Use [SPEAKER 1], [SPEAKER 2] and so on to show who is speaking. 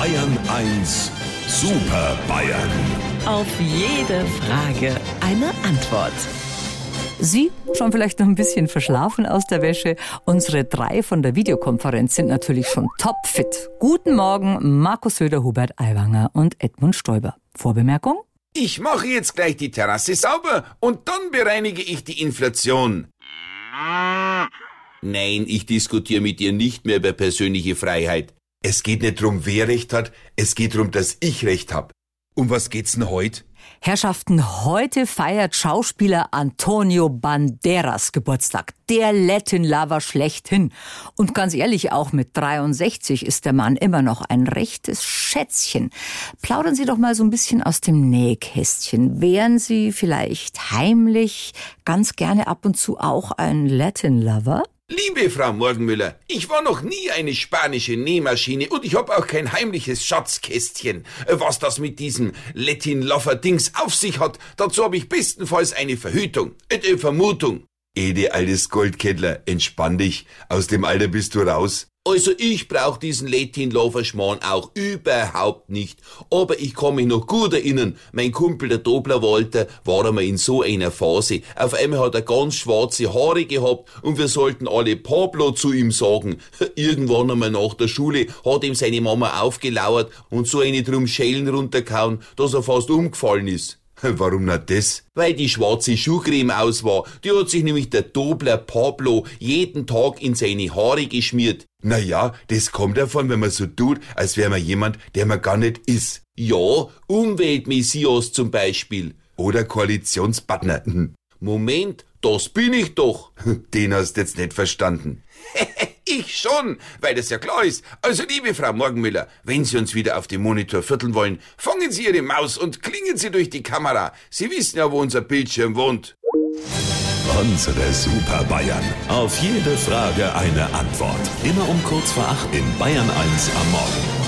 [SPEAKER 1] Bayern 1 Super Bayern.
[SPEAKER 2] Auf jede Frage eine Antwort.
[SPEAKER 3] Sie schon vielleicht noch ein bisschen verschlafen aus der Wäsche. Unsere drei von der Videokonferenz sind natürlich schon topfit. Guten Morgen, Markus Söder, Hubert Aiwanger und Edmund Stoiber. Vorbemerkung?
[SPEAKER 4] Ich mache jetzt gleich die Terrasse sauber und dann bereinige ich die Inflation. Nein, ich diskutiere mit dir nicht mehr über persönliche Freiheit. Es geht nicht drum, wer Recht hat, es geht drum, dass ich Recht hab. Um was geht's denn heute?
[SPEAKER 3] Herrschaften, heute feiert Schauspieler Antonio Banderas Geburtstag. Der Latin Lover schlechthin. Und ganz ehrlich, auch mit 63 ist der Mann immer noch ein rechtes Schätzchen. Plaudern Sie doch mal so ein bisschen aus dem Nähkästchen. Wären Sie vielleicht heimlich ganz gerne ab und zu auch ein Latin Lover?
[SPEAKER 4] Liebe Frau Morgenmüller, ich war noch nie eine spanische Nähmaschine und ich hab auch kein heimliches Schatzkästchen. Was das mit diesem Latin Lover Dings auf sich hat, dazu hab ich bestenfalls eine Verhütung, eine Vermutung. Ede, altes Goldkettler, entspann dich. Aus dem Alter bist du raus. Also ich brauch diesen Latin Lover Schmarrn auch überhaupt nicht. Aber ich kann mich noch gut erinnern, mein Kumpel der Dobler Walter war einmal in so einer Phase. Auf einmal hat er ganz schwarze Haare gehabt und wir sollten alle Pablo zu ihm sagen. Irgendwann einmal nach der Schule hat ihm seine Mama aufgelauert und so eine drum Schellen runtergehauen, dass er fast umgefallen ist.
[SPEAKER 5] Warum nicht das?
[SPEAKER 4] Weil die schwarze Schuhcreme aus war. Die hat sich nämlich der Dobler Pablo jeden Tag in seine Haare geschmiert.
[SPEAKER 5] Na ja, das kommt davon, wenn man so tut, als wäre man jemand, der man gar nicht ist.
[SPEAKER 4] Ja, Umweltmessias zum Beispiel.
[SPEAKER 5] Oder Koalitionspartner.
[SPEAKER 4] Moment, das bin ich doch.
[SPEAKER 5] Den hast du jetzt nicht verstanden.
[SPEAKER 4] Ich schon, weil das ja klar ist. Also, liebe Frau Morgenmüller, wenn Sie uns wieder auf dem Monitor vierteln wollen, fangen Sie Ihre Maus und klingen Sie durch die Kamera. Sie wissen ja, wo unser Bildschirm wohnt.
[SPEAKER 1] Unsere Super Bayern. Auf jede Frage eine Antwort. Immer um kurz vor acht in Bayern 1 am Morgen.